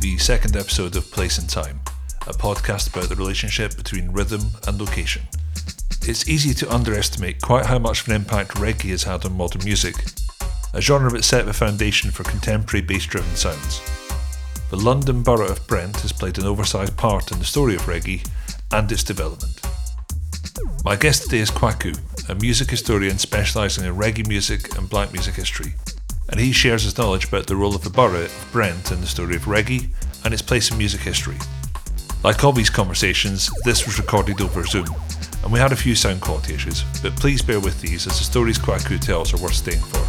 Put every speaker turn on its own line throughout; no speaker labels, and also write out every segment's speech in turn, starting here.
the second episode of Place and Time, a podcast about the relationship between rhythm and location. It's easy to underestimate quite how much of an impact reggae has had on modern music, a genre that set the foundation for contemporary bass driven sounds. The London borough of Brent has played an oversized part in the story of reggae and its development. My guest today is Kwaku, a music historian specialising in reggae music and black music history, and he shares his knowledge about the role of the borough of Brent in the story of reggae and its place in music history. Like all these conversations, this was recorded over Zoom, and we had a few sound quality issues, but please bear with these as the stories Kwaku tells are worth staying for.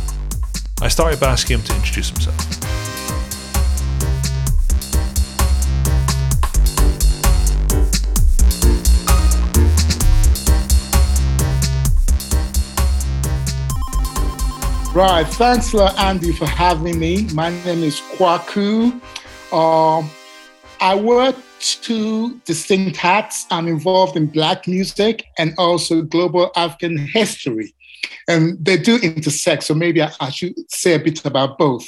I started by asking him to introduce himself.
Right. Thanks Andy, for having me. My name is Kwaku. Uh, I work two distinct hats. I'm involved in Black music and also global African history. And they do intersect, so maybe I, I should say a bit about both.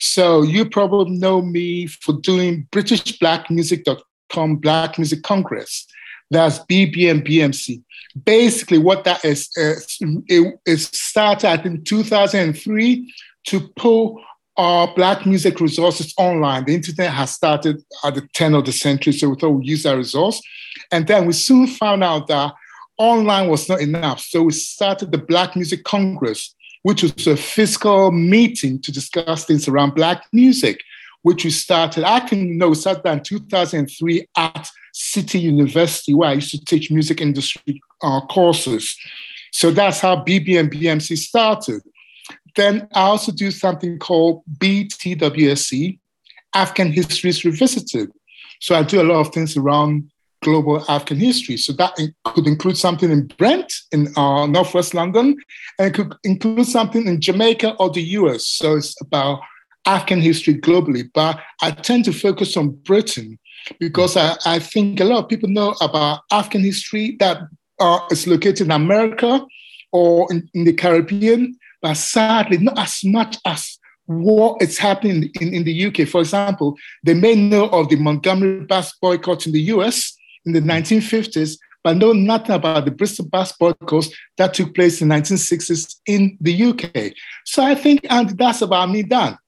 So you probably know me for doing BritishBlackMusic.com Black Music Congress. That's BBM BMC basically what that is, it, it started in 2003 to pull our Black music resources online. The internet has started at the turn of the century, so we thought we'd use that resource. And then we soon found out that online was not enough. So we started the Black Music Congress, which was a physical meeting to discuss things around Black music, which we started, I can know, started in 2003 at City University, where I used to teach music industry uh, courses. So that's how BBM BMC started. Then I also do something called BTWSC, African Histories Revisited. So I do a lot of things around global African history. So that could include something in Brent in uh, Northwest London, and it could include something in Jamaica or the US. So it's about African history globally. But I tend to focus on Britain because I, I think a lot of people know about African history that uh, is located in America or in, in, the Caribbean, but sadly, not as much as what is happening in, in the UK. For example, they may know of the Montgomery bus boycott in the US in the 1950s, but know nothing about the Bristol bus boycott that took place in the 1960s in the UK. So I think, and that's about me done.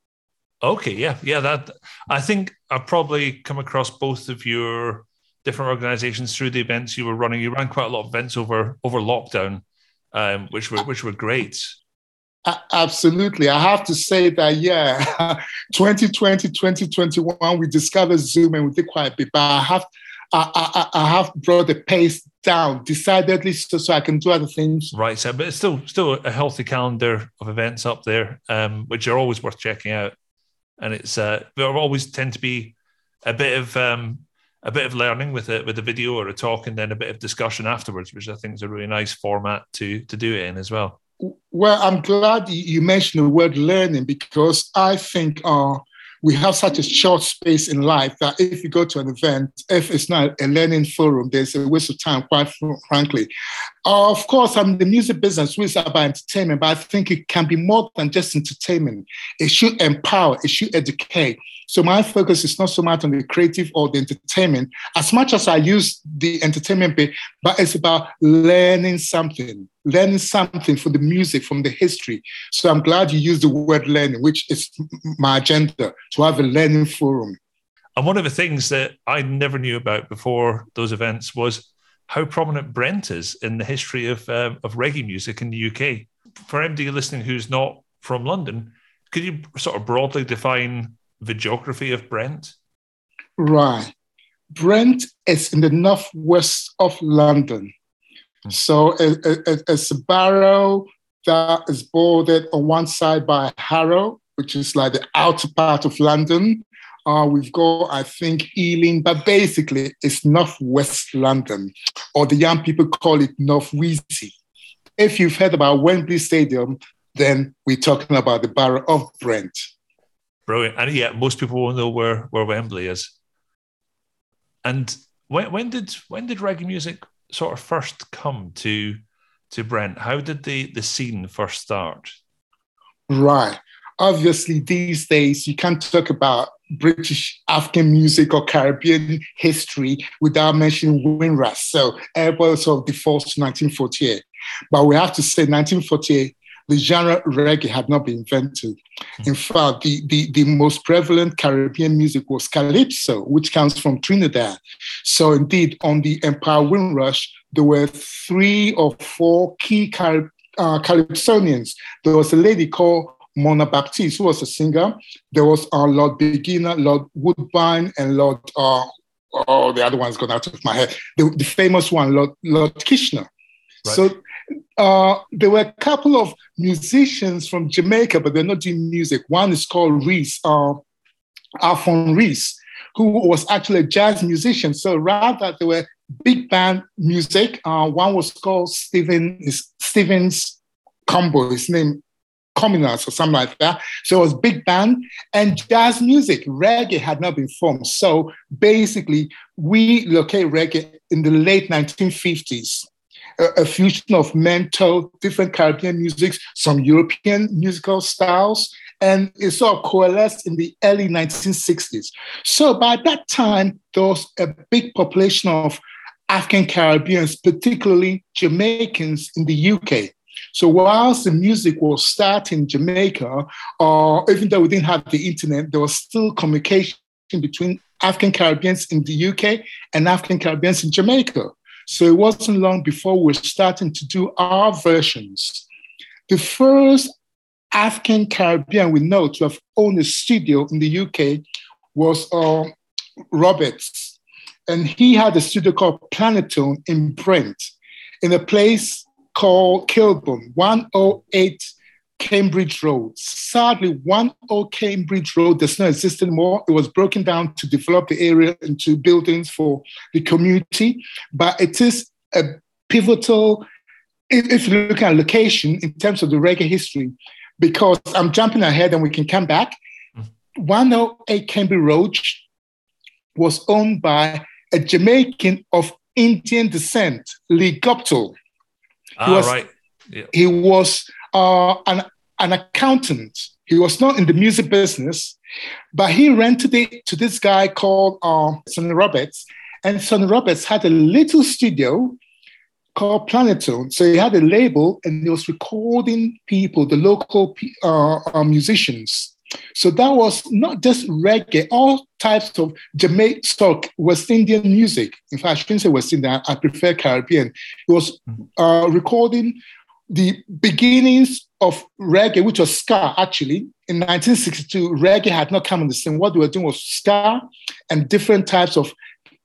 Okay, yeah, yeah. That I think I've probably come across both of your different organisations through the events you were running. You ran quite a lot of events over over lockdown, um, which were which were great.
Absolutely. I have to say that, yeah, 2020, 2021, we discovered Zoom and we did quite a bit, but I have, I, I, I have brought the pace down decidedly so, so I can do other things.
Right. So, but it's still, still a healthy calendar of events up there, um, which are always worth checking out and it's uh, there always tend to be a bit of um, a bit of learning with it with a video or a talk, and then a bit of discussion afterwards, which I think is a really nice format to to do it in as well.
Well, I'm glad you mentioned the word learning because I think uh, we have such a short space in life that if you go to an event, if it's not a learning forum, there's a waste of time, quite frankly. Uh, of course, I'm the music business, which is about entertainment, but I think it can be more than just entertainment. It should empower, it should educate. So my focus is not so much on the creative or the entertainment, as much as I use the entertainment bit, but it's about learning something, learning something from the music, from the history. So I'm glad you used the word learning, which is my agenda, to have a learning forum.
And one of the things that I never knew about before those events was how prominent Brent is in the history of, uh, of reggae music in the UK. For anybody listening who's not from London, could you sort of broadly define the geography of Brent?
Right. Brent is in the northwest of London. Hmm. So it, it, it's a borough that is bordered on one side by Harrow, which is like the outer part of London. Uh, we've got, I think, Ealing, but basically it's northwest London, or the young people call it North Wheezy. If you've heard about Wembley Stadium, then we're talking about the borough of Brent.
Brilliant. And yeah, most people won't know where, where Wembley is. And when, when did when did reggae music sort of first come to to Brent? How did the the scene first start?
Right. Obviously, these days you can't talk about British African music or Caribbean history without mentioning Windrush. So sort of defaults to 1948. But we have to say 1948, the genre reggae had not been invented. In fact, the, the, the most prevalent Caribbean music was calypso, which comes from Trinidad. So indeed, on the Empire Windrush, there were three or four key Car- uh, calypsonians. There was a lady called Mona Baptiste, who was a singer. There was uh, Lord Beginner, Lord Woodbine, and Lord, uh, oh, the other one's gone out of my head. The, the famous one, Lord, Lord Kitchener. Right. So uh, there were a couple of musicians from Jamaica, but they're not doing music. One is called Reese, uh, Alphonse Reese, who was actually a jazz musician. So rather, there were big band music. Uh, one was called Steven, Stevens Combo, his name communals or something like that. So it was big band and jazz music. Reggae had not been formed. So basically, we locate reggae in the late 1950s. A, a fusion of mento, different Caribbean musics, some European musical styles, and it sort of coalesced in the early 1960s. So by that time, there was a big population of African Caribbeans, particularly Jamaicans in the UK. So whilst the music was starting in Jamaica, uh, even though we didn't have the internet, there was still communication between African Caribbeans in the UK and African Caribbeans in Jamaica. So it wasn't long before we were starting to do our versions. The first African Caribbean we know to have owned a studio in the UK was uh, Roberts. And he had a studio called Planetone in Brent, in a place called Kilburn, 108 Cambridge Road. Sadly, 10 Cambridge Road does not exist anymore. It was broken down to develop the area into buildings for the community, but it is a pivotal, if you look at location in terms of the reggae history, because I'm jumping ahead and we can come back. 108 Cambridge Road was owned by a Jamaican of Indian descent, Lee Gopthal.
Ah, he was, right.
Yeah. He was uh, an, an accountant. He was not in the music business, but he rented it to this guy called uh, Sonny Roberts. And Sonny Roberts had a little studio called Planetone. So he had a label and he was recording people, the local uh, uh, musicians. So that was not just reggae, all types of Jamaican, West Indian music. In fact, I shouldn't say West Indian, I prefer Caribbean. It was uh, recording the beginnings of reggae, which was ska actually. In 1962, reggae had not come on the scene. What they were doing was ska and different types of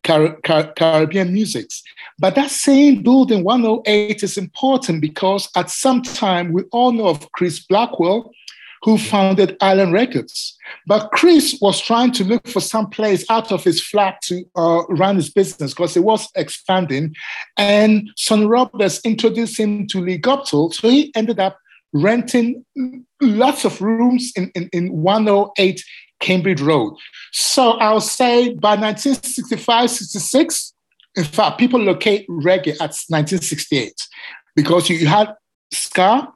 Car- Car- Caribbean musics. But that same building, 108, is important because at some time we all know of Chris Blackwell, who founded Island Records. But Chris was trying to look for some place out of his flat to uh, run his business because it was expanding. And Sonny Roberts introduced him to Lee Gopthal. So he ended up renting lots of rooms in, in, in 108 Cambridge Road. So I'll say by 1965, 66, in fact, people locate reggae at 1968 because you, you had ska,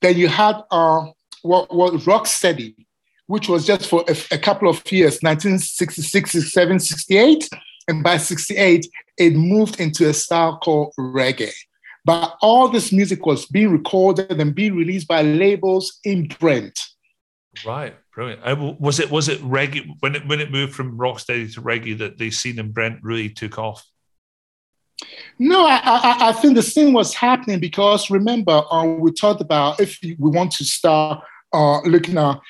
then you had uh, what was Rocksteady, which was just for a, a couple of years, 1966, 67, 68. And by 68, it moved into a style called reggae. But all this music was being recorded and being released by labels in Brent.
Right, brilliant. Was it was it reggae when it when it moved from rocksteady to reggae that the scene in Brent really took off?
No, I, I, I think the scene was happening because remember uh, we talked about if we want to start uh, looking at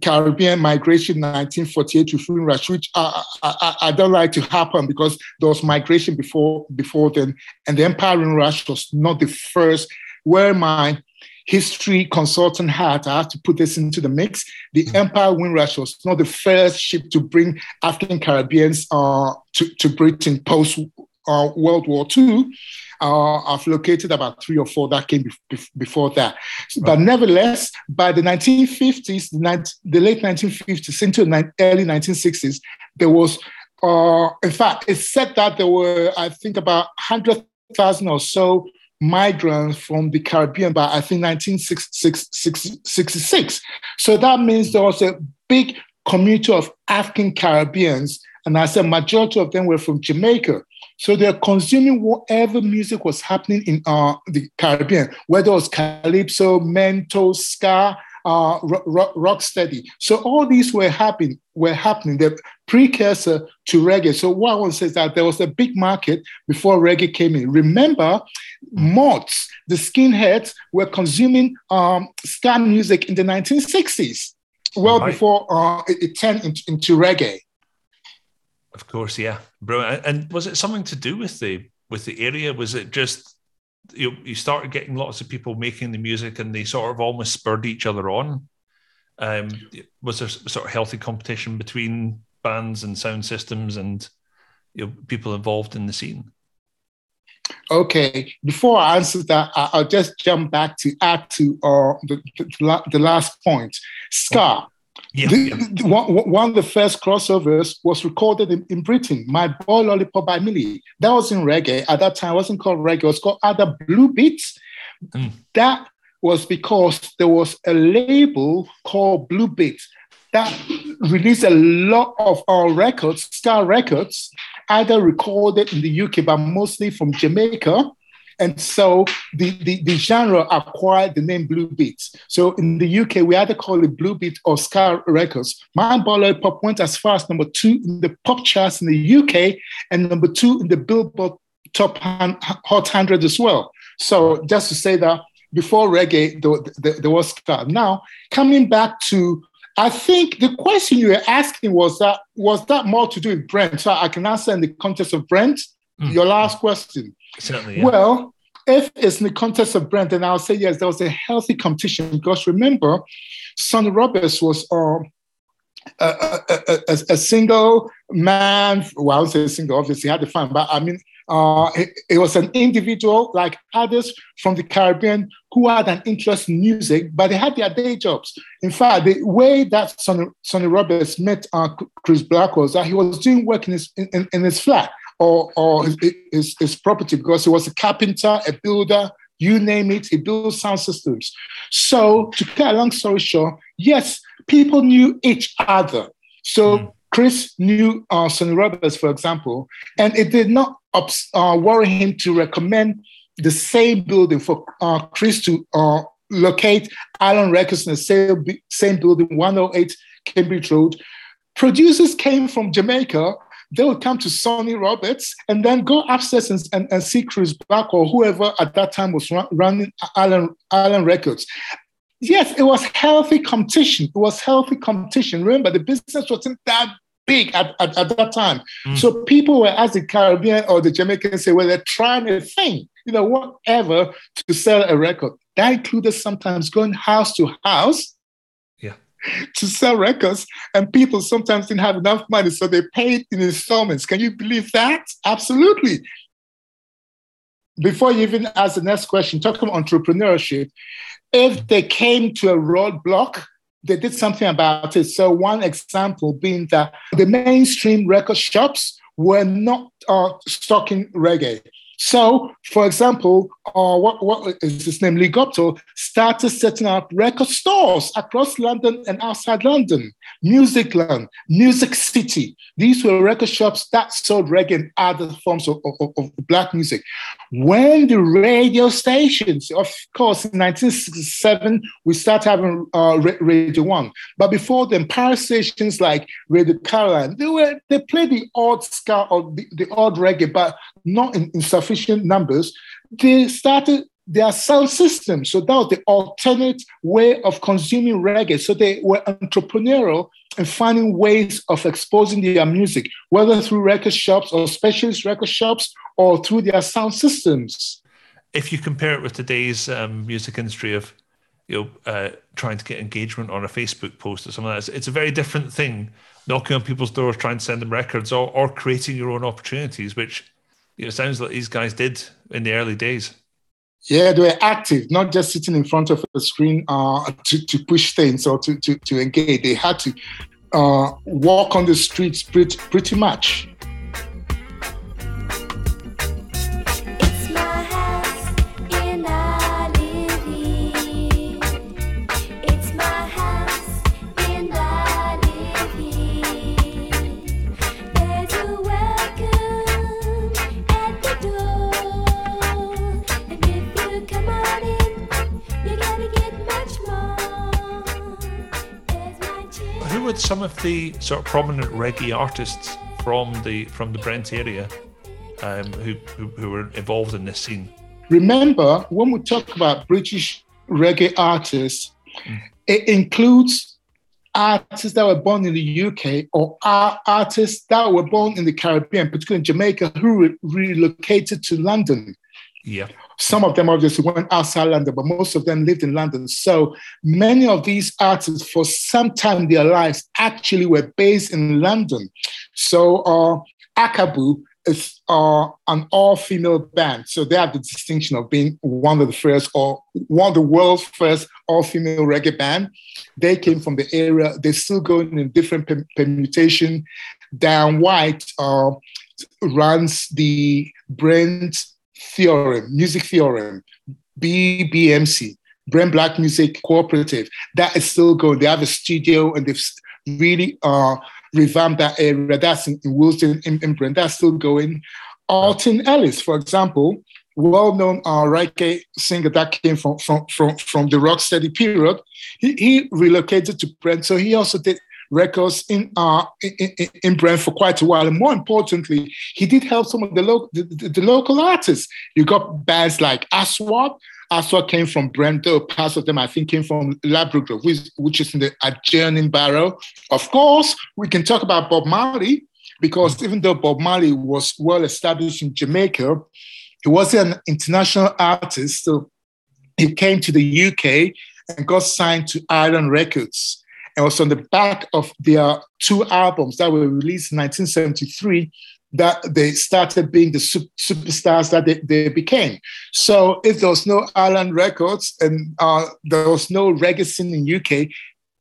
Caribbean migration 1948 to Rush, which I, I, I, don't like to happen because there was migration before before then, and the Empire in Windrush was not the first. Where my history consultant hat, I have to put this into the mix. The mm-hmm. Empire Windrush was not the first ship to bring African Caribbeans uh, to, to Britain post uh, World War II. Uh, I've located about three or four that came be- before that. Right. But nevertheless, by the 1950s, the, ni- the late 1950s into the ni- early 1960s, there was, uh, in fact, it's said that there were, I think, about 100,000 or so migrants from the Caribbean by, I think, 1966. So that means there was a big community of African Caribbeans, and I said majority of them were from Jamaica. So they're consuming whatever music was happening in uh, the Caribbean, whether it was calypso, mento, ska, uh, rock, rock steady. So all these were happening, were happening, the precursor to reggae. So what I want to say is that there was a big market before reggae came in. Remember, mods, the skinheads were consuming um, ska music in the 1960s, well right. before uh, it, it, turned into, into reggae.
Of course, yeah, brilliant. And was it something to do with the with the area? Was it just you you started getting lots of people making the music, and they sort of almost spurred each other on? Um, was there sort of healthy competition between bands and sound systems and you know, people involved in the scene?
Okay, before I answer that, I'll just jump back to add to uh, the, the, the last point. Ska. Yeah, the, yeah. One, one of the first crossovers was recorded in, in, Britain, My Boy Lollipop by Millie. That was in reggae. At that time, it wasn't called reggae, it was called other blue beats. Mm. That was because there was a label called Blue Beats that released a lot of our records, ska records, either recorded in the UK, but mostly from Jamaica. And so the, the, the, genre acquired the name Blue Beats. So in the UK, we either call it Blue Beat or Ska Records. My Boy Lollipop went as far as number two in the pop charts in the UK and number two in the Billboard Top Hot 100 as well. So just to say that before reggae, there, there was ska. Now, coming back to I think the question you were asking was that was that more to do with Brent? So I can answer in the context of Brent. Mm. Your last question.
Certainly. Yeah.
Well, if it's in the context of Brent, then I'll say yes, there was a healthy competition because remember, Sonny Roberts was um, a, a, a, a, single man. Well, I would say single, obviously, had the fun, but I mean, uh, it, it, was an individual like others from the Caribbean who had an interest in music, but they had their day jobs. In fact, the way that Sonny, Sonny Roberts met uh, Chris Black was that he was doing work in his, in, in his flat or, or his, his, property because he was a carpenter, a builder, you name it, he built sound systems. So, to cut a long story short, yes, people knew each other. So, mm. Chris knew uh, Sonny Roberts, for example, and it did not uh, worry him to recommend the same building for uh, Chris to uh, locate Island Records in the same, same building, 108 Cambridge Road. Producers came from Jamaica. They would come to Sonny Roberts and then go upstairs and, and, and see Chris Black or whoever at that time was run, running Island, Island Records. Yes, it was healthy competition. It was healthy competition. Remember, the business wasn't that big at, at, at that time. Mm. So people were, as the Caribbean or the Jamaicans say, well, they're trying a thing, you know, whatever to sell a record. That included sometimes going house to house. to sell records. And people sometimes didn't have enough money, so they paid in installments. Can you believe that? Absolutely. Before you even ask the next question, talking about entrepreneurship, if they came to a roadblock, they did something about it. So one example being that the mainstream record shops were not uh, stocking reggae. So, for example, uh, what, what is his name? Gopthal started setting up record stores across London and outside London. Musicland, Music City. These were record shops that sold reggae and other forms of, of, of black music. When the radio stations, of course, in 1967, we started having uh, Radio One. But before then, power stations like Radio Caroline, they were they played the odd ska or the, the odd reggae, but not in, in sufficient numbers. They started their sound system. So that was the alternate way of consuming reggae. So they were entrepreneurial and finding ways of exposing their music, whether through record shops or specialist record shops or through their sound systems.
If you compare it with today's um, music industry of you know uh, trying to get engagement on a Facebook post or something like that, it's a very different thing. Knocking on people's doors, trying to send them records, or, or creating your own opportunities, which you know sounds like these guys did in the early days.
Yeah, they were active, not just sitting in front of a screen uh, to, to push things or to, to, to engage. They had to uh, walk on the streets pretty, pretty much.
With some of the sort of prominent reggae artists from the from the Brent area um, who, who, who were involved in this scene?
Remember, when we talk about British reggae artists, mm. it includes artists that were born in the UK or artists that were born in the Caribbean, particularly in Jamaica, who re- relocated to London.
Yeah.
Some of them obviously went outside London, but most of them lived in London. So many of these artists, for some time their lives, actually were based in London. So uh, Akabu is uh, an all-female band. So they have the distinction of being one of the first or one of the world's first all-female reggae band. They came from the area. They're still going in different permutation. Dan White uh, runs the Brent Theorem, Music Theorem, BBMC, Brent Black Music Cooperative. That is still going. They have a studio and they've really uh, revamped that area. That's in, in Wilton, in, in Brent. That's still going. Alton Ellis, for example, well-known uh, reggae singer that came from from from, from the rocksteady period. He, he relocated to Brent, so he also did records in uh in, in Brent for quite a while. And more importantly, he did help some of the local the, the, the, local artists. You got bands like Aswad. Aswad came from Brent, though parts of them I think came from Ladbroke, which, which is in the adjoining borough. Of course, we can talk about Bob Marley, because even though Bob Marley was well established in Jamaica, he was an international artist. So he came to the UK and got signed to Island Records and was on the back of their two albums that were released in 1973 that they started being the superstars that they, they, became. So if there was no Island Records and uh, there was no reggae scene in UK,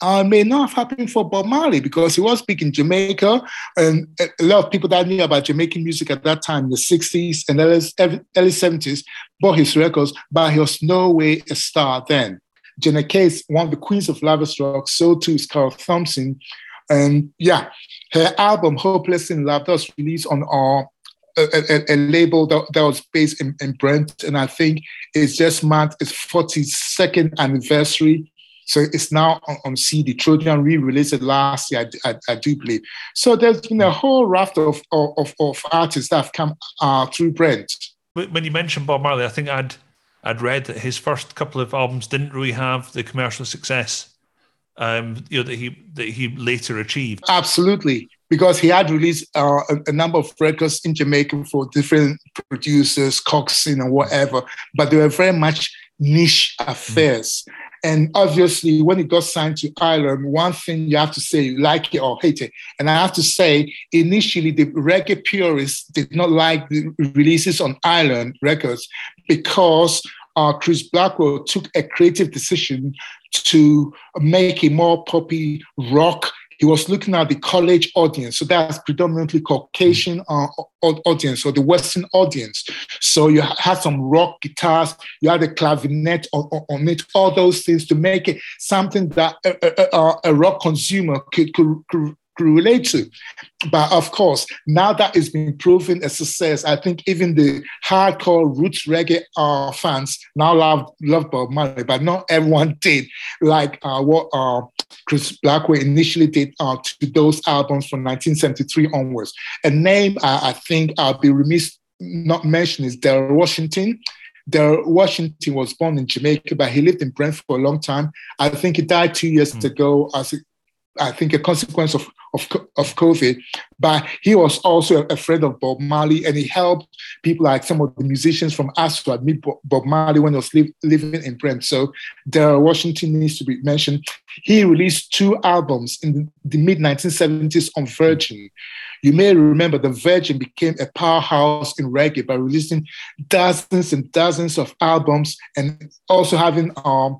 uh, may not have happened for Bob Marley because he was in Jamaica, and a lot of people that knew about Jamaican music at that time, the 60s and early 70s, bought his records, but he was no way a star then. Janet Kay's, one of the queens of lovers rock, so too is Carroll Thompson. And yeah, her album Hopeless in Love that was released on our a, a, a, label that, that was based in, in Brent, and I think it's just marked its 42nd anniversary. So it's now on, on CD. Trojan re-released last year, I, I, I, do believe. So there's been a whole raft of, of, of artists that have come uh, through Brent.
When you mentioned Bob Marley, I think I'd I'd read that his first couple of albums didn't really have the commercial success um, you know that he that he later achieved.
Absolutely, because he had released uh, a, a, number of records in Jamaica for different producers, Coxsone and whatever, but they were very much niche affairs. Mm. And obviously, when he got signed to Island, one thing you have to say, you like it or hate it. And I have to say, initially, the reggae purists did not like the releases on Island Records because uh, Chris Blackwell took a creative decision to make a more poppy rock he was looking at the college audience. So that's predominantly Caucasian uh, audience or the Western audience. So you had some rock guitars, you had a clavinet on, on it, all those things to make it something that a, a, a rock consumer could, could, could relate to. But of course, now that it's been proven a success, I think even the hardcore roots reggae uh, fans now love love Bob Marley, but not everyone did like uh, what uh, Chris Blackwell initially did uh, to those albums from 1973 onwards. A name I think I'll be remiss not mentioning is Delroy Washington. Delroy Washington was born in Jamaica, but he lived in Brent for a long time. I think he died two years mm. ago as I think a consequence of, of, of COVID, but he was also a friend of Bob Marley and he helped people like some of the musicians from Aswad meet Bob Marley when he was li- living in Brent. So Delroy Washington needs to be mentioned. He released two albums in the mid 1970s on Virgin. You may remember the Virgin became a powerhouse in reggae by releasing dozens and dozens of albums and also having um,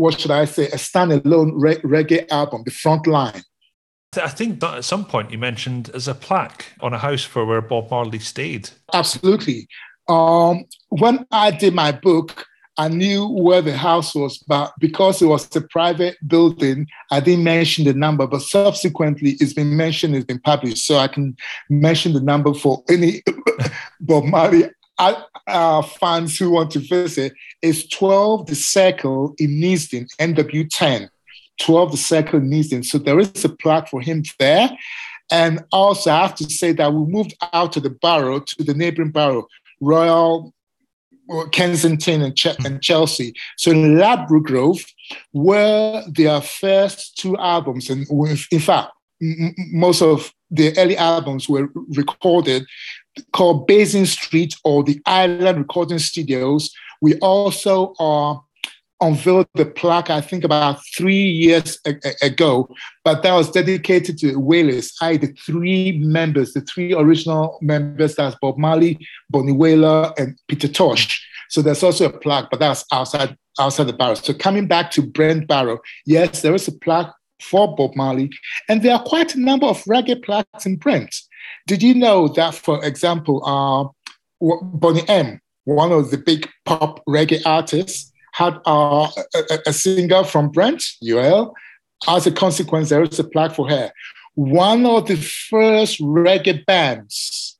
what should I say, a standalone re- reggae album, The Front Line.
I think that at some point you mentioned as a plaque on a house for where Bob Marley stayed.
Absolutely. Um, when I did my book, I knew where the house was, but because it was a private building, I didn't mention the number. But subsequently, it's been mentioned, it's been published, so I can mention the number for any Bob Marley uh, fans who want to visit is 12 The Circle in Neasden, NW10. 12 the second Neasden. So there is a plaque for him there. And also, I have to say that we moved out of the borough to the neighboring borough, Royal Kensington and, Ch- and Chelsea. So in Ladbroke Grove were their first two albums. And in fact, m- most of the early albums were recorded called Basing Street or the Island Recording Studios. We also uh, unveiled the plaque, I think, about three years ago, but that was dedicated to Wailers, I, the three members, the three original members, that's Bob Marley, Bunny Wailer, and Peter Tosh. So there's also a plaque, but that's outside outside the barrow. So coming back to Brent Barrow, yes, there is a plaque for Bob Marley, and there are quite a number of reggae plaques in Brent. Did you know that, for example, uh, Boney M, one of the big pop reggae artists, had uh, a, a, singer from Brent, UL. As a consequence, there is a plaque for her. One of the first reggae bands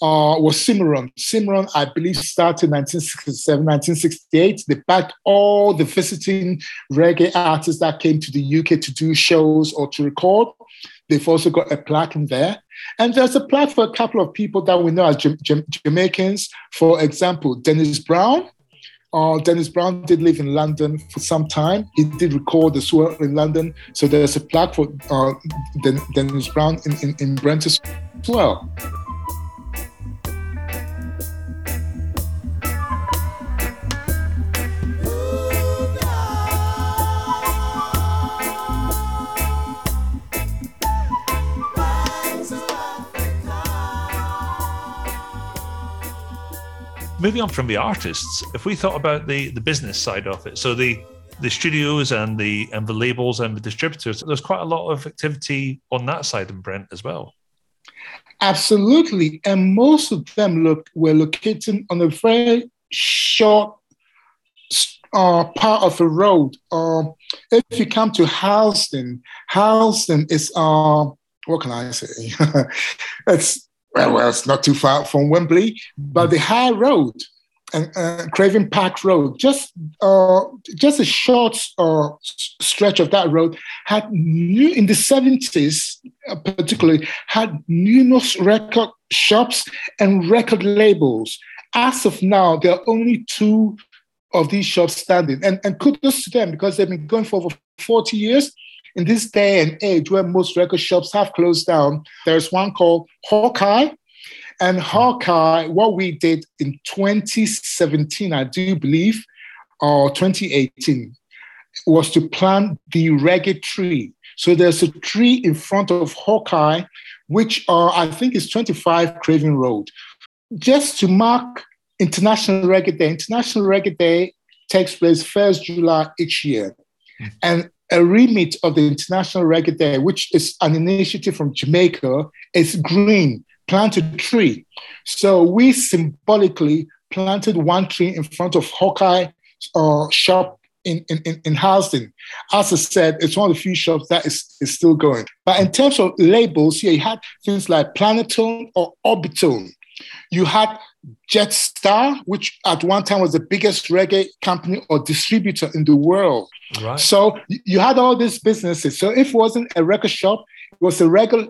uh, was Cimarron. Cimarron, I believe, started in 1967, 1968. They backed all the visiting reggae artists that came to the UK to do shows or to record. They've also got a plaque in there. And there's a plaque for a couple of people that we know as Jamaicans. For example, Dennis Brown. Uh, Dennis Brown did live in London for some time. He did record as well in London. So there's a plaque for uh, Dennis Brown in, in, in Brent as well.
Moving on from the artists, if we thought about the the business side of it, so the the studios and the and the labels and the distributors, there's quite a lot of activity on that side in Brent as well.
Absolutely, and most of them look were located on a very short uh, part of the road. Uh, if you come to Harlesden, Harlesden is uh, what can I say? it's well, well, it's not too far from Wembley, but the High Road and uh, Craven Park Road, just uh, just a short uh, stretch of that road, had new in the seventies, uh, particularly had numerous record shops and record labels. As of now, there are only two of these shops standing, and and kudos to them because they've been going for over forty years in this day and age where most record shops have closed down, there's one called Hawkeye. And Hawkeye, what we did in 2017, I do believe, or 2018, was to plant the reggae tree. So there's a tree in front of Hawkeye, which uh, I think is 25 Craven Road. Just to mark International Reggae Day. International Reggae Day takes place 1st July each year. Hmm. And a remit of the International Reggae Day, which is an initiative from Jamaica, is green, plant a tree. So we symbolically planted one tree in front of Hawkeye uh, shop in, in, in Harlesden. As I said, it's one of the few shops that is, is still going. But in terms of labels, yeah, you had things like Planetone or Orbitone. You had Jetstar, which at one time was the biggest reggae company or distributor in the world. Right. So you had all these businesses. So if it wasn't a record shop, it was a regular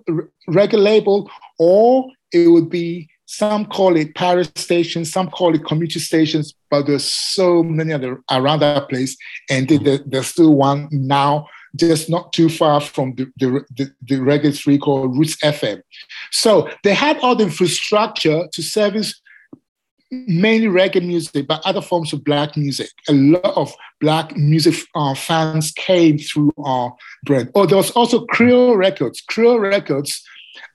record label, or it would be some call it Paris stations, some call it community stations, but there's so many other around that place, and there's still one now, just not too far from the the, the, the reggae free called Roots FM. So they had all the infrastructure to service mainly reggae music, but other forms of black music. A lot of black music uh, fans came through our brand. Oh, there was also Creole Records. Creole Records.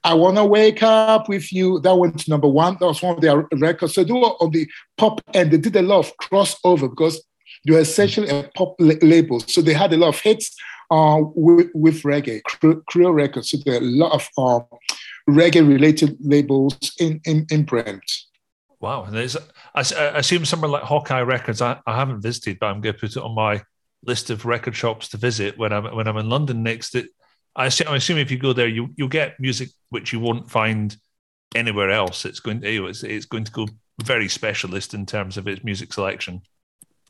I wanna wake up with you. That went to number one. That was one of their records. So they were on the pop end. They did a lot of crossover because they were essentially a pop la- label. So they had a lot of hits uh, with, with reggae, Creole Records. So there are a lot of uh, reggae related labels in, in, in Brent.
Wow. And there's, I, I assume somewhere like Hawkeye Records, I, I haven't visited, but I'm going to put it on my list of record shops to visit when I'm when I'm in London next. It, I assume, I assume if you go there, you you'll get music which you won't find anywhere else. It's going to it's, it's going to go very specialist in terms of its music selection.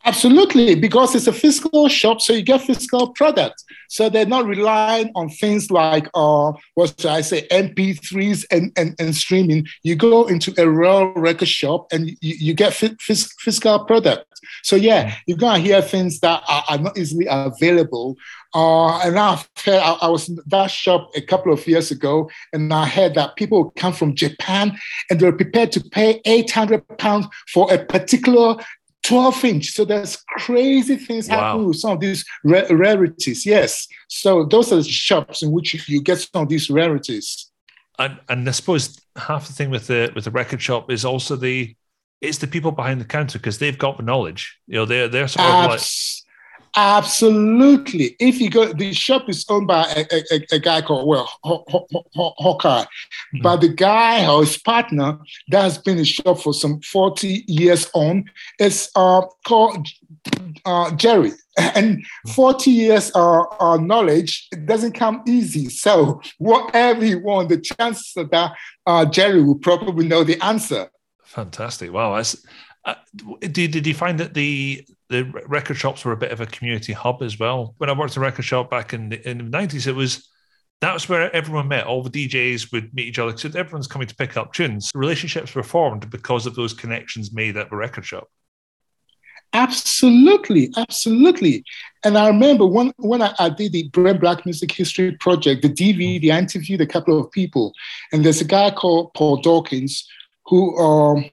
Absolutely, because it's a physical shop, so you get physical product. So they're not relying on things like, uh, what should I say, MP3s and, and, and streaming. You go into a real record shop and you, you get phys- physical product. So yeah, you're gonna hear things that are, are not easily available. Uh, and I've heard, I, I, was in that shop a couple of years ago, and I heard that people come from Japan and they're prepared to pay 800 pounds for a particular 12 inch. So there's crazy things wow. happening with some of these rarities. Yes. So those are the shops in which you get some of these rarities.
And, and I suppose half the thing with the with the record shop is also the it's the people behind the counter because they've got the knowledge. You know, they're they're sort of like
Absolutely. If you go, the shop is owned by a, a, a guy called, well, Hawkeye. Mm-hmm. But the guy or his partner that has been in the shop for some 40 years on is uh, called uh, Gerry. And 40 years uh, uh, knowledge it doesn't come easy. So, whatever you want, the chances that uh, Gerry will probably know the answer.
Fantastic. Wow. That's, uh, did, did you find that the the record shops were a bit of a community hub as well? When I worked in a record shop back in the, in the 90s, it was that was where everyone met. All the DJs would meet each other because everyone's coming to pick up tunes. Relationships were formed because of those connections made at the record shop.
Absolutely, absolutely. And I remember when, when I, I, did the Brent Black Music History Project, the DVD, I interviewed a couple of people. And there's a guy called Paul Dawkins who um,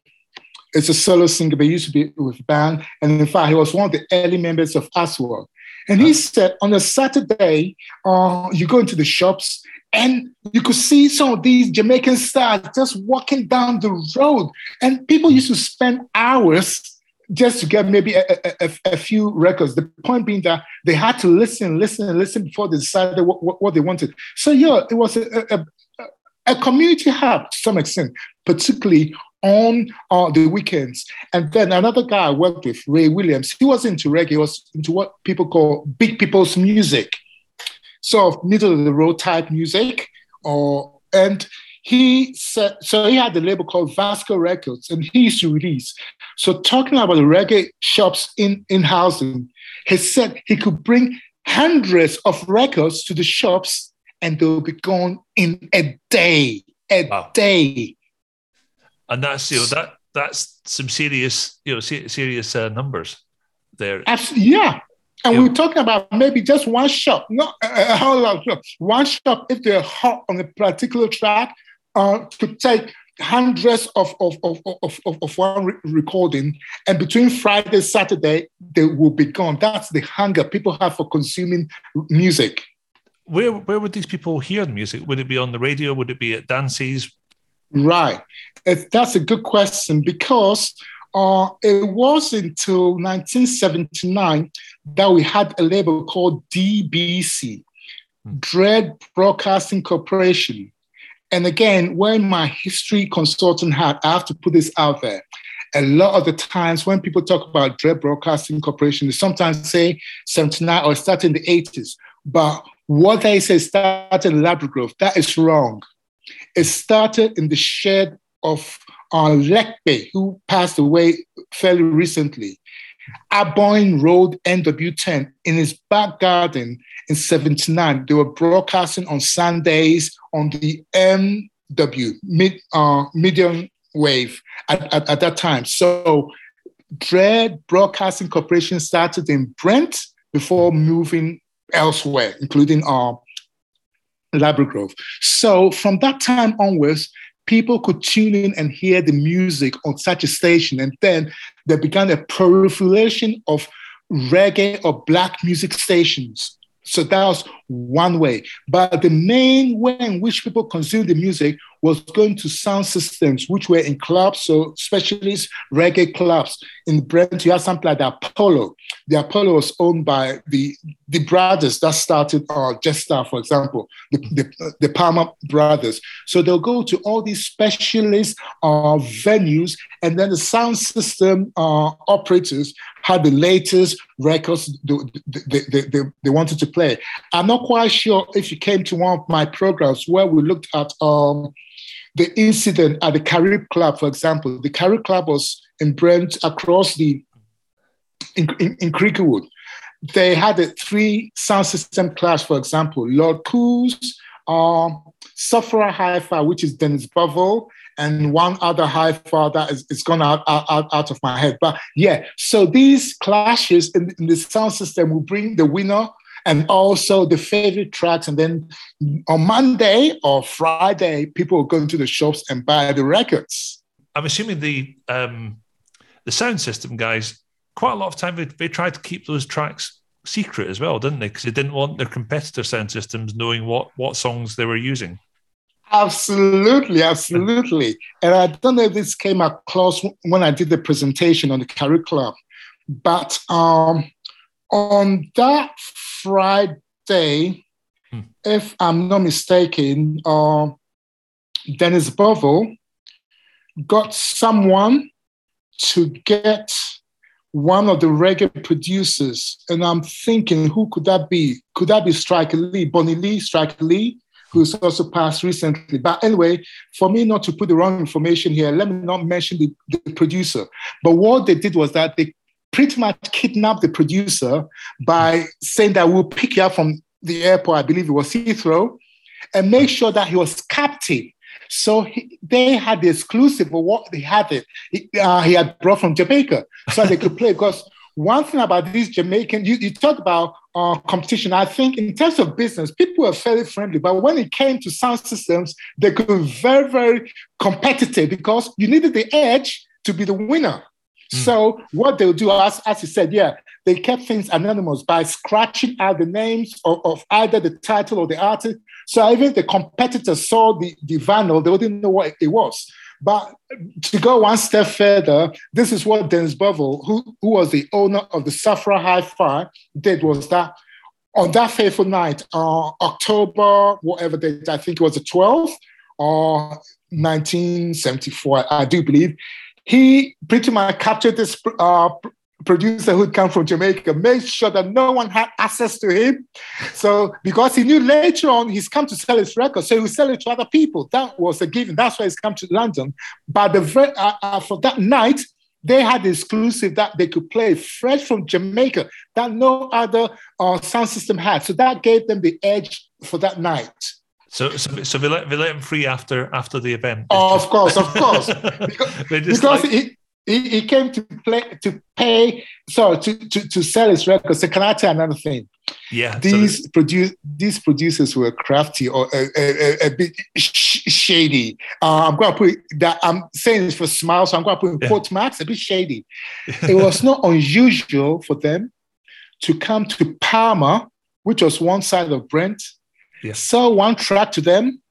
is a solo singer, but he used to be with band. And in fact, he was one of the early members of Aswad. And he said on a Saturday, uh, you go into the shops and you could see some of these Jamaican stars just walking down the road. And people used to spend hours just to get maybe a, a, a, few records. The point being that they had to listen, listen, and listen before they decided what, what, what they wanted. So, yeah, it was a, a community hub to some extent, particularly on uh, the weekends. And then another guy I worked with, Ray Williams, he was into reggae, he was into what people call big people's music, sort of middle of the road type music. Or and he said so he had a label called Vasco Records, and he used to release. So talking about the reggae shops in, in housing, he said he could bring hundreds of records to the shops and they'll be gone in a day. A wow. day
and that's you know that that's some serious you know serious uh, numbers there.
Absolutely, yeah. And we're talking about maybe just one shop, not a whole lot of One shop, if they're hot on a particular track, uh, to take hundreds of, of, of, of, of, of one re- recording. And between Friday, Saturday, they will be gone. That's the hunger people have for consuming music.
Where, where would these people hear the music? Would it be on the radio? Would it be at dances?
Right. That's a good question because uh, it was until 1979 that we had a label called DBC, hmm. Dread Broadcasting Corporation. And again, when my history consultant hat, I have to put this out there. A lot of the times when people talk about Dread Broadcasting Corporation, they sometimes say 79 or start in the 80s. But what they say started in Ladbroke that is wrong. It started in the shed of uh, Lepke, who passed away fairly recently. Aboyne Road, NW10, in his back garden in 79. They were broadcasting on Sundays on the MW, mid, uh, medium wave at, at, at that time. So Dread Broadcasting Corporation started in Brent before moving elsewhere, including uh, Grove. So from that time onwards, people could tune in and hear the music on such a station. And then there began a proliferation of reggae or black music stations. So that was one way. But the main way in which people consumed the music was going to sound systems, which were in clubs, so specialist reggae clubs. In Brent, you have something like the Apollo. The Apollo was owned by the, the brothers that started uh, Jetstar, for example, the, the, the Palmer brothers. So they'll go to all these specialist uh, venues, and then the sound system uh, operators had the latest records they, they, they, they, wanted to play. I'm not quite sure if you came to one of my programs where we looked at um, the incident at the Carib Club, for example. The Carib Club was in Brent across the in, in, in Cricklewood. They had a three sound system clash, for example, Lord Koos, uh, Sufferer Hi-Fi, which is Dennis Bovell, and one other hi-fi that is, is gone out, out, out of my head. But yeah, so these clashes in, in the sound system will bring the winner and also the favorite tracks. And then on Monday or Friday, people will go into the shops and buy the records.
I'm assuming the um, the sound system guys, quite a lot of time they, they tried to keep those tracks secret as well, didn't they? Because they didn't want their competitor sound systems knowing what what songs they were using.
Absolutely, absolutely. and I don't know if this came across when I did the presentation on the curriculum, but um, on that Friday, hmm. if I'm not mistaken, uh, Dennis Bovell got someone to get one of the reggae producers, and I'm thinking, who could that be? Could that be Striker Lee, Bunny Lee, Striker Lee? who's also passed recently. But anyway, for me not to put the wrong information here, let me not mention the, the producer. But what they did was that they pretty much kidnapped the producer by saying that we'll pick you up from the airport, I believe it was Heathrow, and make sure that he was captive. So he, they had the exclusive of what they had it. He, uh, he had brought from Jamaica, so they could play. Because one thing about these Jamaican, you, you talk about uh, competition. I think in terms of business, people were fairly friendly, but when it came to sound systems, they could be very, very competitive because you needed the edge to be the winner. Mm. So what they'll do, as, as you said, yeah, they kept things anonymous by scratching out the names of, of either the title or the artist. So even the competitors saw the, the vinyl, they didn't know what it was. But to go one step further, this is what Dennis Bovell, who, who was the owner of the Sufferer Hi-Fi, did was that on that fateful night, uh, October, whatever date, I think it was the 12th or 1974, I do believe, he pretty much captured this uh, producer who'd come from Jamaica made sure that no one had access to him. So because he knew later on he's come to sell his record, so he would sell it to other people. That was a given. That's why he's come to London. But the uh, uh, for that night, they had the exclusive that they could play fresh from Jamaica that no other uh, sound system had. So that gave them the edge for that night.
So, so, so they let they let him free after after the event.
Oh, of course, of course, because, because like... he, he, he came to play to pay sorry to, to, to sell his records. So can I tell another thing?
Yeah,
these so produce these producers were crafty or a, a, a bit sh- shady. Uh, I'm going to put that. I'm saying this for smile, so I'm going to put in yeah. quote marks. A bit shady. it was not unusual for them to come to Pama, which was one side of Brent,
yes.
sell one track to them.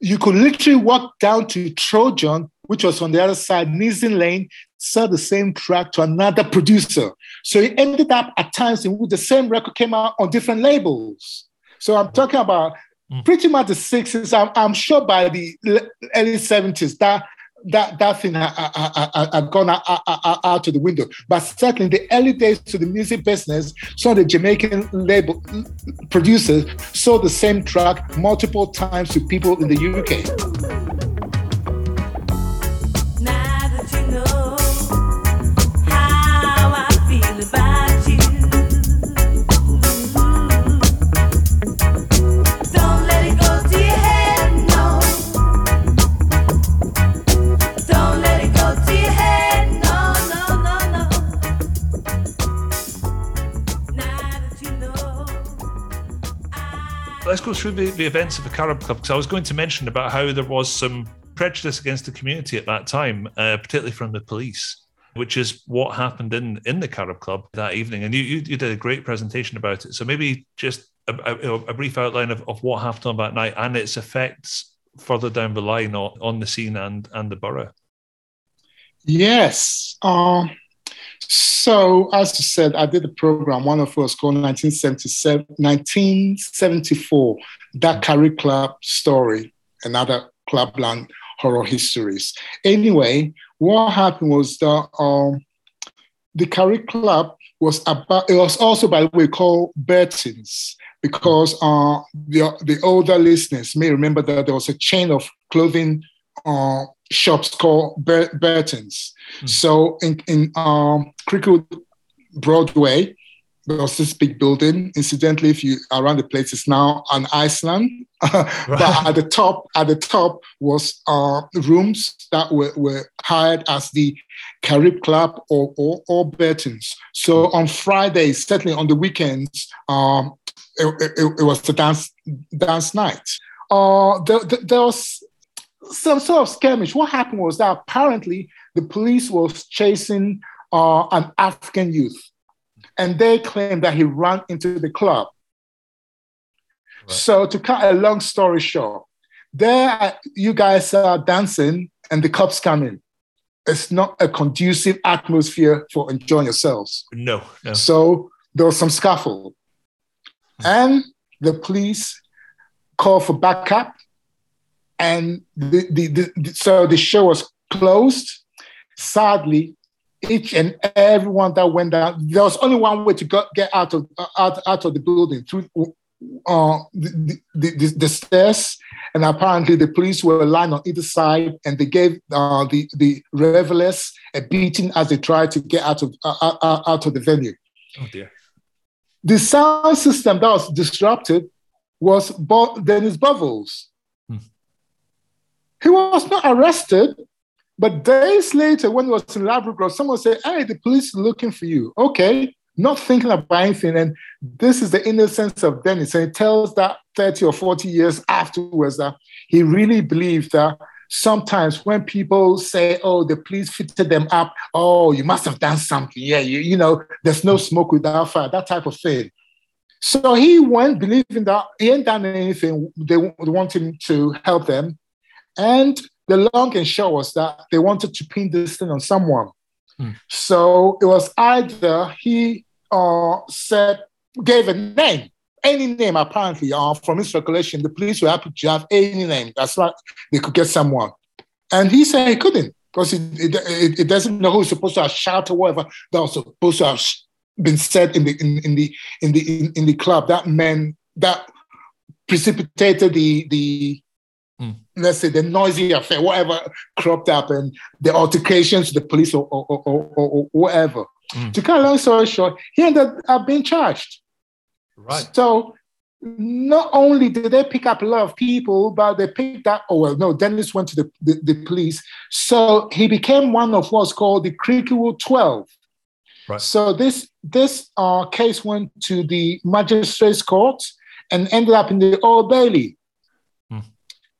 You could literally walk down to Trojan which was on the other side, Neasden Lane, sell the same track to another producer. So it ended up at times in which the same record came out on different labels. So I'm talking about mm. pretty much the 60s. I'm, I'm sure by the early 70s, that that that thing uh, uh, uh, had gone out, out, out, of the window. But certainly, the early days to the music business, of the Jamaican label mm, producers sold the same track multiple times to people in the UK.
Let's go through the, the events of the Carib Club because I was going to mention about how there was some prejudice against the community at that time, uh, particularly from the police, which is what happened in in the Carib Club that evening. And you, you, you did a great presentation about it. So maybe just a, a, a, brief outline of, of what happened on that night and its effects further down the line on, on the scene and and the borough.
Yes. Um, so, as you said, I did a program, one of us called 1977, 1974, That Carib Club Story, another Clubland horror histories. Anyway, what happened was that um, the Carib Club was about, it was also, by the way, called Burton's because uh, the, the older listeners may remember that there was a chain of clothing uh, shops called Burton's. Mm. So in, in um, Cricklewood Broadway. There was this big building. Incidentally, if you around the place, it's now an Iceland. but at the top, at the top was uh, rooms that were, were hired as the Carib Club or or, or Burton's. So on Fridays, certainly on the weekends, um, it, it, it, was the dance dance night. Uh, there, there was some sort of skirmish. What happened was that apparently the police was chasing uh, an African youth, and they claimed that he ran into the club. Right. So to cut a long story short, there you guys are dancing, and the cops come in. It's not a conducive atmosphere for enjoying yourselves.
No, no.
So there was some scuffle, mm-hmm. and the police called for backup and the, the, the, so the show was closed. Sadly, each and everyone that went down, there was only one way to go, get out of out, out of the building through uh, the, the, the, stairs. And apparently, the police were lined on either side, and they gave uh, the the revelers a beating as they tried to get out of uh, uh, uh out of the venue.
Oh dear.
The sound system that was disrupted was Bo- Dennis Bovels. He was not arrested, but days later, when he was in Labrador, someone said, Hey, the police are looking for you. Okay, not thinking about anything. And this is the innocence of Dennis. And he tells that 30 or 40 years afterwards that he really believed that sometimes when people say, oh, the police fitted them up, oh, you must have done something. Yeah, you, you know, there's no smoke without fire, that type of thing. So he went believing that he ain't done anything. They, they want him to help them. And the long and short was that they wanted to pin this thing on someone. Hmm. So it was either he uh, said, gave a name, any name apparently, uh, from his recollection, the police were happy to have any name. That's why they could get someone. And he said he couldn't because it, it, it, doesn't know who's supposed to have shouted or whatever that was supposed to have been said in the in, in the in the in, in the club. That meant that precipitated the the mm. let's say the noisy affair, whatever cropped up, and the altercations to the police or, or, or, or whatever. Mm. To cut a long story short, he ended up being charged.
Right.
So not only did they pick up a lot of people, but they picked up, oh, well, no, Dennis went to the, the, the police. So he became one of what's called the Cricklewood 12. Right. So this this uh, case went to the magistrates court and ended up in the Old Bailey.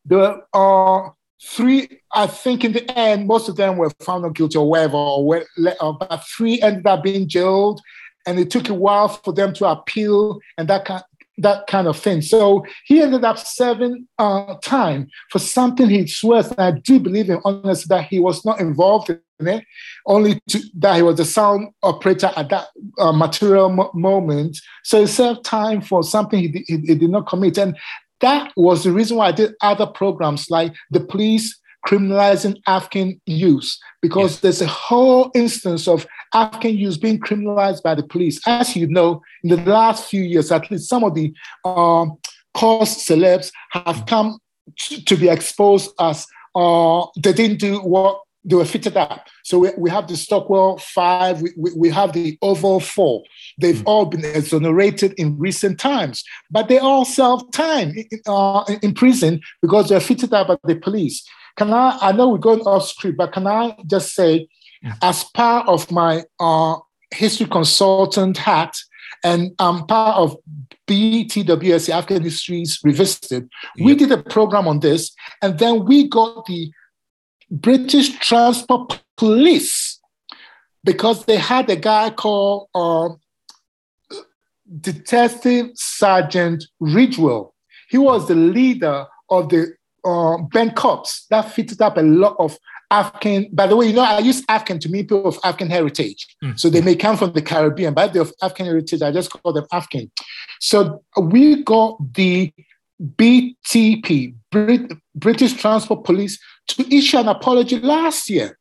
There are three, I think in the end, most of them were found not guilty or whatever, or uh, but three ended up being jailed. And it took a while for them to appeal and that kind, that kind of thing. So he ended up serving uh, time for something he swears, and I do believe him honestly that he was not involved in it, only to, that he was a sound operator at that uh, material mo- moment. So he served time for something he, he, he, did not commit. And that was the reason why I did other programs like the police criminalizing African youth, because yes. there's a whole instance of African youth being criminalized by the police. As you know, in the last few years, at least some of the um, cause celebs have come to, to be exposed as uh, they didn't do what they were fitted up. So we, we have the Stockwell five, we, we, we have the Oval four. They've mm. all been exonerated in recent times, but they all serve time in, uh, in prison because they're fitted up by the police. Can I, I know we're going off script, but can I just say, mm. as part of my uh, history consultant hat, and I'm part of BTWS, African Histories Revisited, yep. we did a program on this, and then we got the British Transport Police because they had a guy called uh, Detective Sergeant Ridgewell. He was the leader of the uh, Ben Cops that fitted up a lot of African. By the way, you know, I use African to mean people of African heritage. Mm. So they may come from the Caribbean, but they're of African heritage. I just call them African. So we got the BTP, Brit- British Transport Police, to issue an apology last year.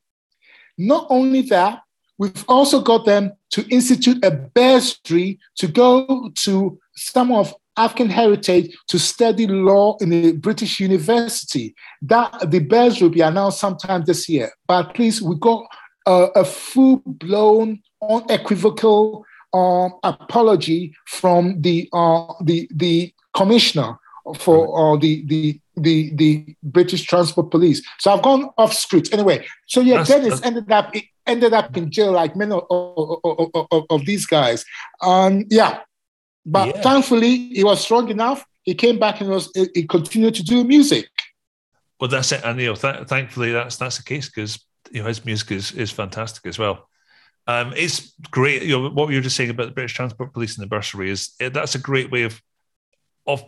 Not only that, we've also got them to institute a bursary to go to some of African heritage to study law in a British university. That the bursary will be announced sometime this year. But please, we got a, a full-blown unequivocal um, apology from the uh, the the commissioner for uh, the the the the British Transport Police. So I've gone off script anyway. So yeah, that's, Dennis that's... ended up ended up in jail like many of, of, of, of these guys. Um, yeah, but yeah. thankfully he was strong enough. He came back and was he continued to do music.
Well, that's it, and you know, th- thankfully that's that's the case because you know his music is is fantastic as well. Um, it's great. You know what you were just saying about the British Transport Police and the bursary is that's a great way of of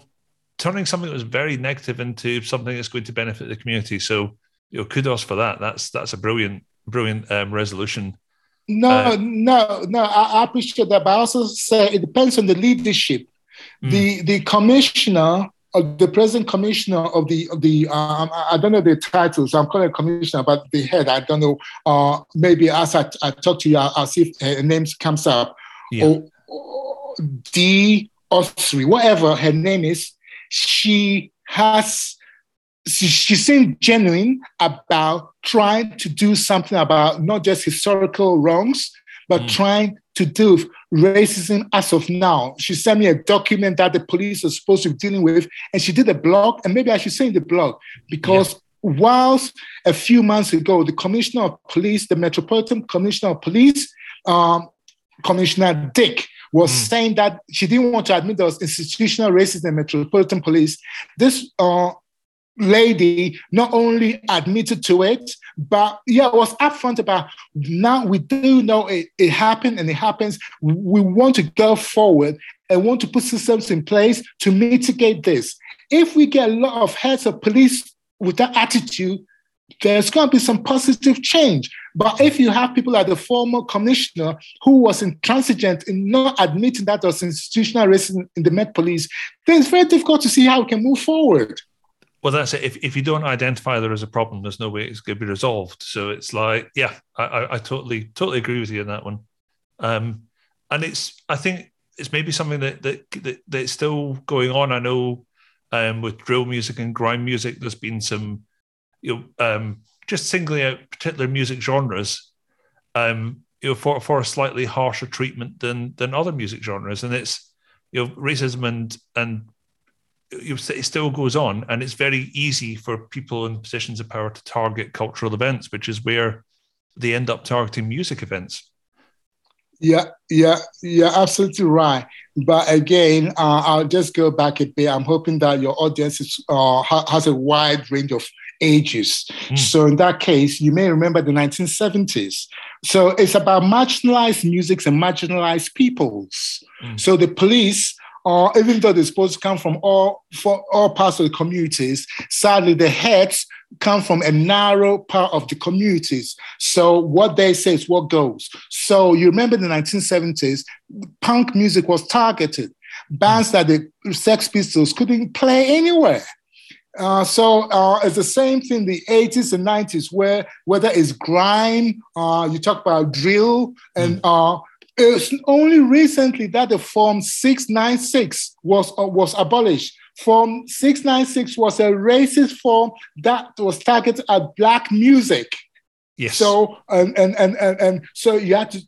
turning something that was very negative into something that's going to benefit the community. So, you know, kudos for that. That's that's a brilliant, brilliant um, resolution.
No, uh, no, no. I, I, appreciate that, but I also say it depends on the leadership. Mm. The the commissioner or the present commissioner of the of the um, I don't know the titles. I'm calling commissioner, but the head I don't know. Uh, maybe as I, I talk to you, I'll, I'll see if her name comes up. Yeah. Or, or D three, whatever her name is she has she, seemed genuine about trying to do something about not just historical wrongs, but mm. trying to do racism as of now. She sent me a document that the police are supposed to be dealing with, and she did a blog, and maybe I should say in the blog, because yeah. whilst a few months ago, the commissioner of police, the Metropolitan Commissioner of Police, um, Commissioner Dick, was mm. saying that she didn't want to admit there was institutional racism in Metropolitan Police. This uh, lady not only admitted to it, but yeah, was upfront about now we do know it, it happened and it happens. We want to go forward and want to put systems in place to mitigate this. If we get a lot of heads of police with that attitude, there's going to be some positive change. But if you have people like the former commissioner who was intransigent in not admitting that there was institutional racism in the Met Police, then it's very difficult to see how we can move forward.
Well, that's it. If, if you don't identify there as a problem, there's no way it's going to be resolved. So it's like, yeah, I, I, I totally totally agree with you on that one. Um, and it's I think it's maybe something that that, that that's still going on. I know um, with drill music and grime music, there's been some you know, um, just singling out particular music genres, um, you know, for, for a slightly harsher treatment than than other music genres, and it's you know racism and and you know, it still goes on, and it's very easy for people in positions of power to target cultural events, which is where they end up targeting music events.
Yeah, yeah, yeah, absolutely right. But again, uh, I'll just go back a bit. I'm hoping that your audience is, uh, has a wide range of ages. Mm. So in that case, you may remember the 1970s. So it's about marginalized musics and marginalized peoples. Mm. So the police uh, even though they're supposed to come from all for all parts of the communities, sadly the heads come from a narrow part of the communities. So what they say is what goes. So you remember the 1970s, punk music was targeted. Bands mm. that the Sex Pistols couldn't play anywhere. Uh, so uh, it's the same thing the 80s and 90s where whether it's grime uh, you talk about drill and mm. Uh, it's only recently that the form 696 was uh, was abolished. Form 696 was a racist form that was targeted at black music. Yes. So and and and and, and so you had to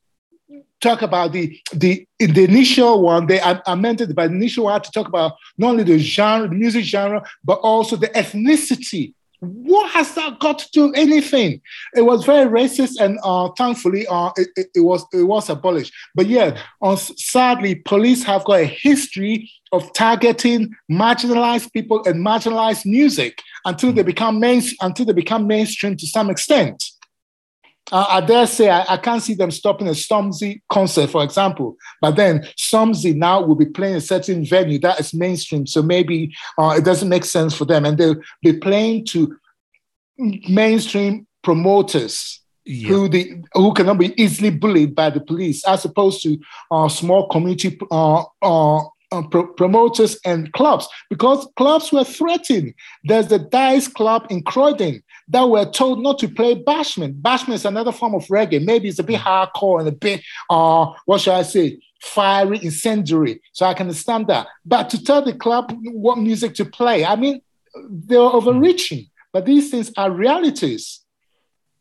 talk about the the the initial one. They amended, but the initial one had to talk about not only the genre, the music genre, but also the ethnicity. What has that got to do anything? It was very racist, and uh, thankfully, uh, it, it, it, was it was abolished. But yeah, sadly, police have got a history of targeting marginalized people and marginalized music until they become main until they become mainstream to some extent. Uh, I dare say I, I, can't see them stopping a Stormzy concert, for example. But then Stormzy now will be playing a certain venue that is mainstream, so maybe uh, it doesn't make sense for them, and they'll be playing to mainstream promoters. Yeah. Who the who cannot be easily bullied by the police, as opposed to uh, small community uh, uh, pro- promoters and clubs because clubs were threatened. There's the Dice Club in Croydon that were told not to play bashment. Bashment is another form of reggae. Maybe it's a bit hardcore and a bit, uh, what should I say, fiery, incendiary. So I can understand that. But to tell the club what music to play, I mean, they're overreaching. But these things are realities.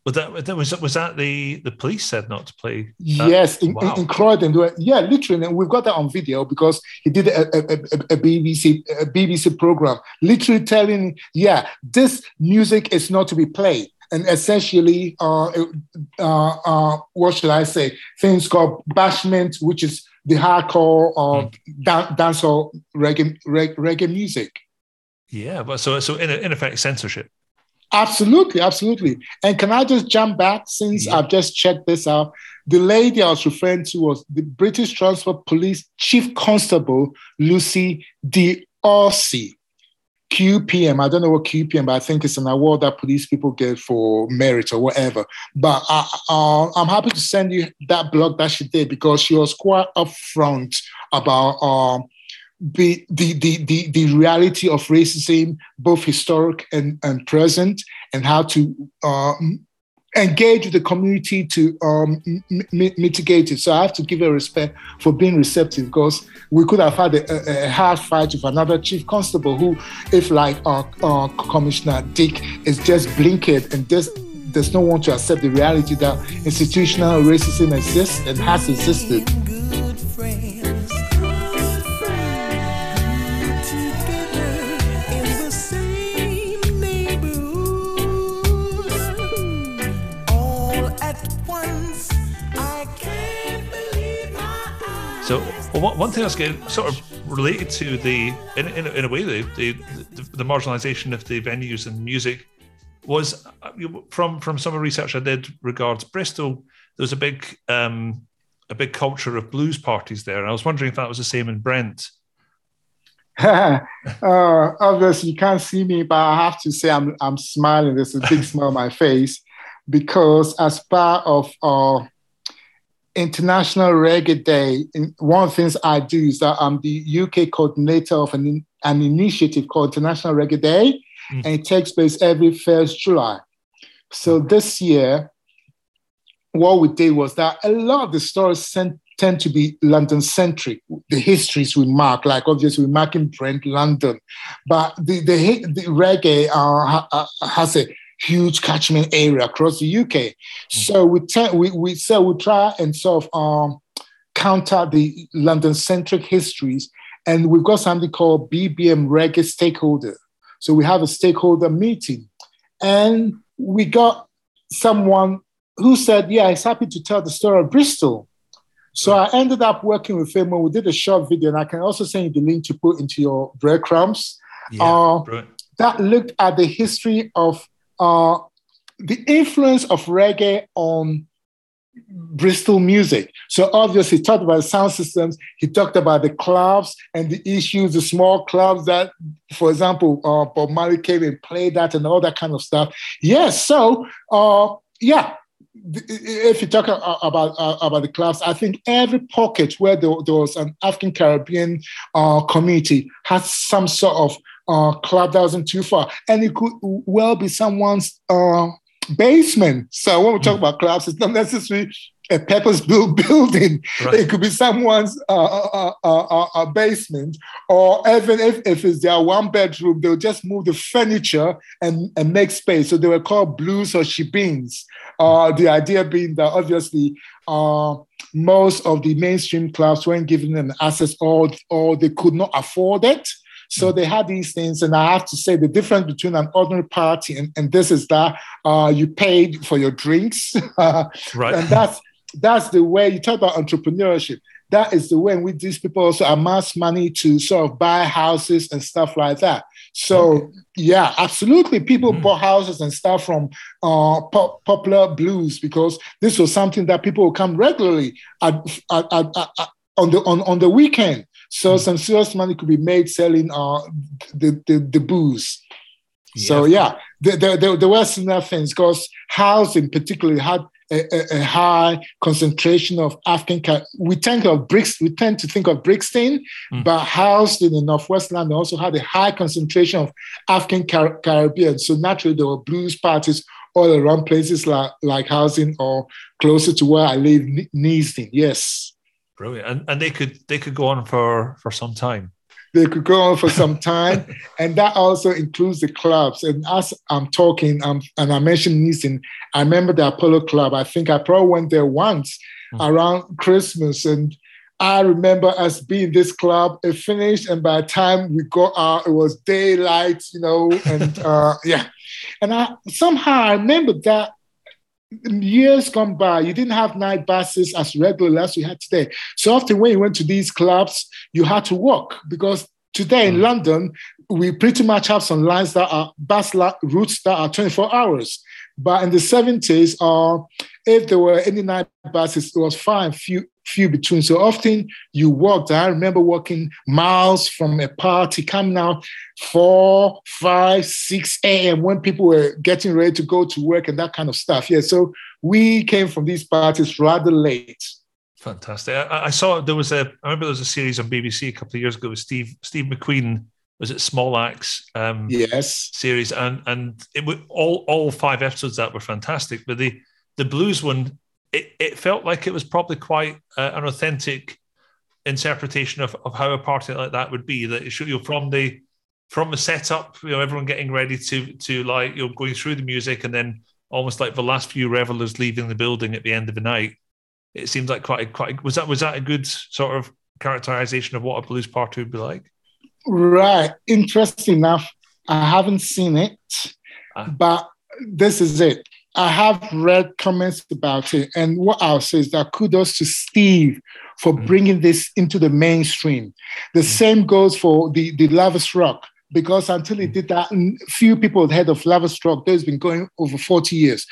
Was that was that, was that the the police said not to play?
That? Yes, in, wow. in, in, Croydon. Yeah, literally, and we've got that on video because he did a, a, a, BBC a BBC program, literally telling, yeah, this music is not to be played, and essentially, uh, uh, uh, what should I say? Things called bashment, which is the hardcore uh, mm. dan- dancehall reggae, reggae reggae music.
Yeah, but so so in, in effect, censorship.
Absolutely, absolutely. And can I just jump back since yeah. I've just checked this out? The lady I was referring to was the British Transport Police Chief Constable Lucy D. Orsi. QPM. I don't know what QPM, but I think it's an award that police people get for merit or whatever. But I, uh, I'm happy to send you that blog that she did because she was quite upfront about um, the, the, the, the, the reality of racism, both historic and, and present, and how to uh, engage with the community to um, mitigate it. So I have to give her respect for being receptive because we could have had a, a, hard fight with another chief constable who, if like our, our Commissioner Dick, is just blinkered and just does not want to accept the reality that institutional racism exists and has existed.
So well, one thing that's getting sort of related to the, in, in, in a way, the, the, the marginalisation of the venues and music was uh, from from some research I did regards Bristol. There was a big um, a big culture of blues parties there, and I was wondering if that was the same in Brent.
uh, obviously, you can't see me, but I have to say I'm I'm smiling. There's a big smile on my face because as part of uh, International Reggae Day, one of the things I do is that I'm the UK coordinator of an, an initiative called International Reggae Day, mm. and it takes place every first July. So this year, what we did was that a lot of the stories sent, tend to be London centric. The histories we mark, like obviously we mark in Brent, London, but the the, the reggae uh, has a huge catchment area across the UK. Mm-hmm. So we, te- we, we so we try and sort of um, counter the London-centric histories, and we've got something called BBM Reggae Stakeholder. So we have a stakeholder meeting, and we got someone who said, "Yeah, he's happy to tell the story of Bristol." So I ended up working with him, and we did a short video, and I can also send you the link to put into your breadcrumbs. Yeah, uh, that looked at the history of uh, the influence of reggae on Bristol music. So obviously, he talked about sound systems. He talked about the clubs and the issues, the small clubs that, for example, uh, Bob Marley came and played that and all that kind of stuff. Yes. So, uh, yeah. If you talk about uh, about the clubs, I think every pocket where there, there was an African Caribbean uh, community has some sort of uh, club that wasn't too far. And it could well be someone's uh, basement. So when we talk mm. about clubs, it's not necessarily a purpose-built building. Right. It could be someone's uh, uh, uh, uh, basement, or even if, if it's their one bedroom, they'll just move the furniture and, and make space. So they were called blues or. Uh, the idea being that obviously uh, most of the mainstream clubs weren't giving them access, or, or they could not afford it. So they had these things, and I have to say the difference between an ordinary party and, and this is that uh, you paid for your drinks,
right?
And that's that's the way you talk about entrepreneurship. That is the way in which these people also amass money to sort of buy houses and stuff like that. So okay. yeah, absolutely, people mm. bought houses and stuff from uh, pop, popular blues because this was something that people would come regularly at, at, at, on the on, on the weekend. So mm. some serious money could be made selling uh, the, the, the booze. Yeah. So yeah, there, there, there were similar things because Harlesden particularly had a, a, high concentration of African. We think of Brix, we tend to think of Brixton, mm. but Harlesden the Northwest London also had a high concentration of African Car- Caribbean. So naturally, there were blues parties all around places like, like Harlesden or closer to where I live, Neasden. Yes.
Brilliant, and and they could they could go on for for some time.
they could go on for some time. and that also includes the clubs. And as I'm talking, um, and I mentioned Neasden, I remember the Apollo Club. I think I probably went there once mm-hmm. around Christmas. And I remember us being this club. It finished, and by the time we got out, it was daylight, you know, and uh, yeah. And I somehow I remember that years gone by, you didn't have night buses as regularly as you had today. So often when you went to these clubs, you had to walk because today in mm. London, we pretty much have some lines that are bus routes that are 24 hours. But in the 70s, uh, if there were any night buses, it was fine, few few between. So often you walked. I remember walking miles from a party, coming out four, five, six a.m. when people were getting ready to go to work and that kind of stuff. Yeah. So we came from these parties rather late.
Fantastic. I, I saw there was a. I remember there was a series on BBC a couple of years ago with Steve Steve McQueen. Was it Small Axe? Um,
yes.
Series and and it was all all five episodes that were fantastic. But the the blues one it, it felt like it was probably quite uh, an authentic interpretation of, of how a party like that would be. That it you know, from the from the setup, you know, everyone getting ready to to like you know going through the music, and then almost like the last few revelers leaving the building at the end of the night. It seems like quite quite was that was that a good sort of characterization of what a blues party would be like?
Right. Interesting enough, I haven't seen it, ah. but this is it. I have read comments about it, and what I'll say is that kudos to Steve for mm. bringing this into the mainstream. The mm. same goes for the the Lovers Rock because until he mm. did that, few people had heard of Lovers Rock. There's been going over forty years.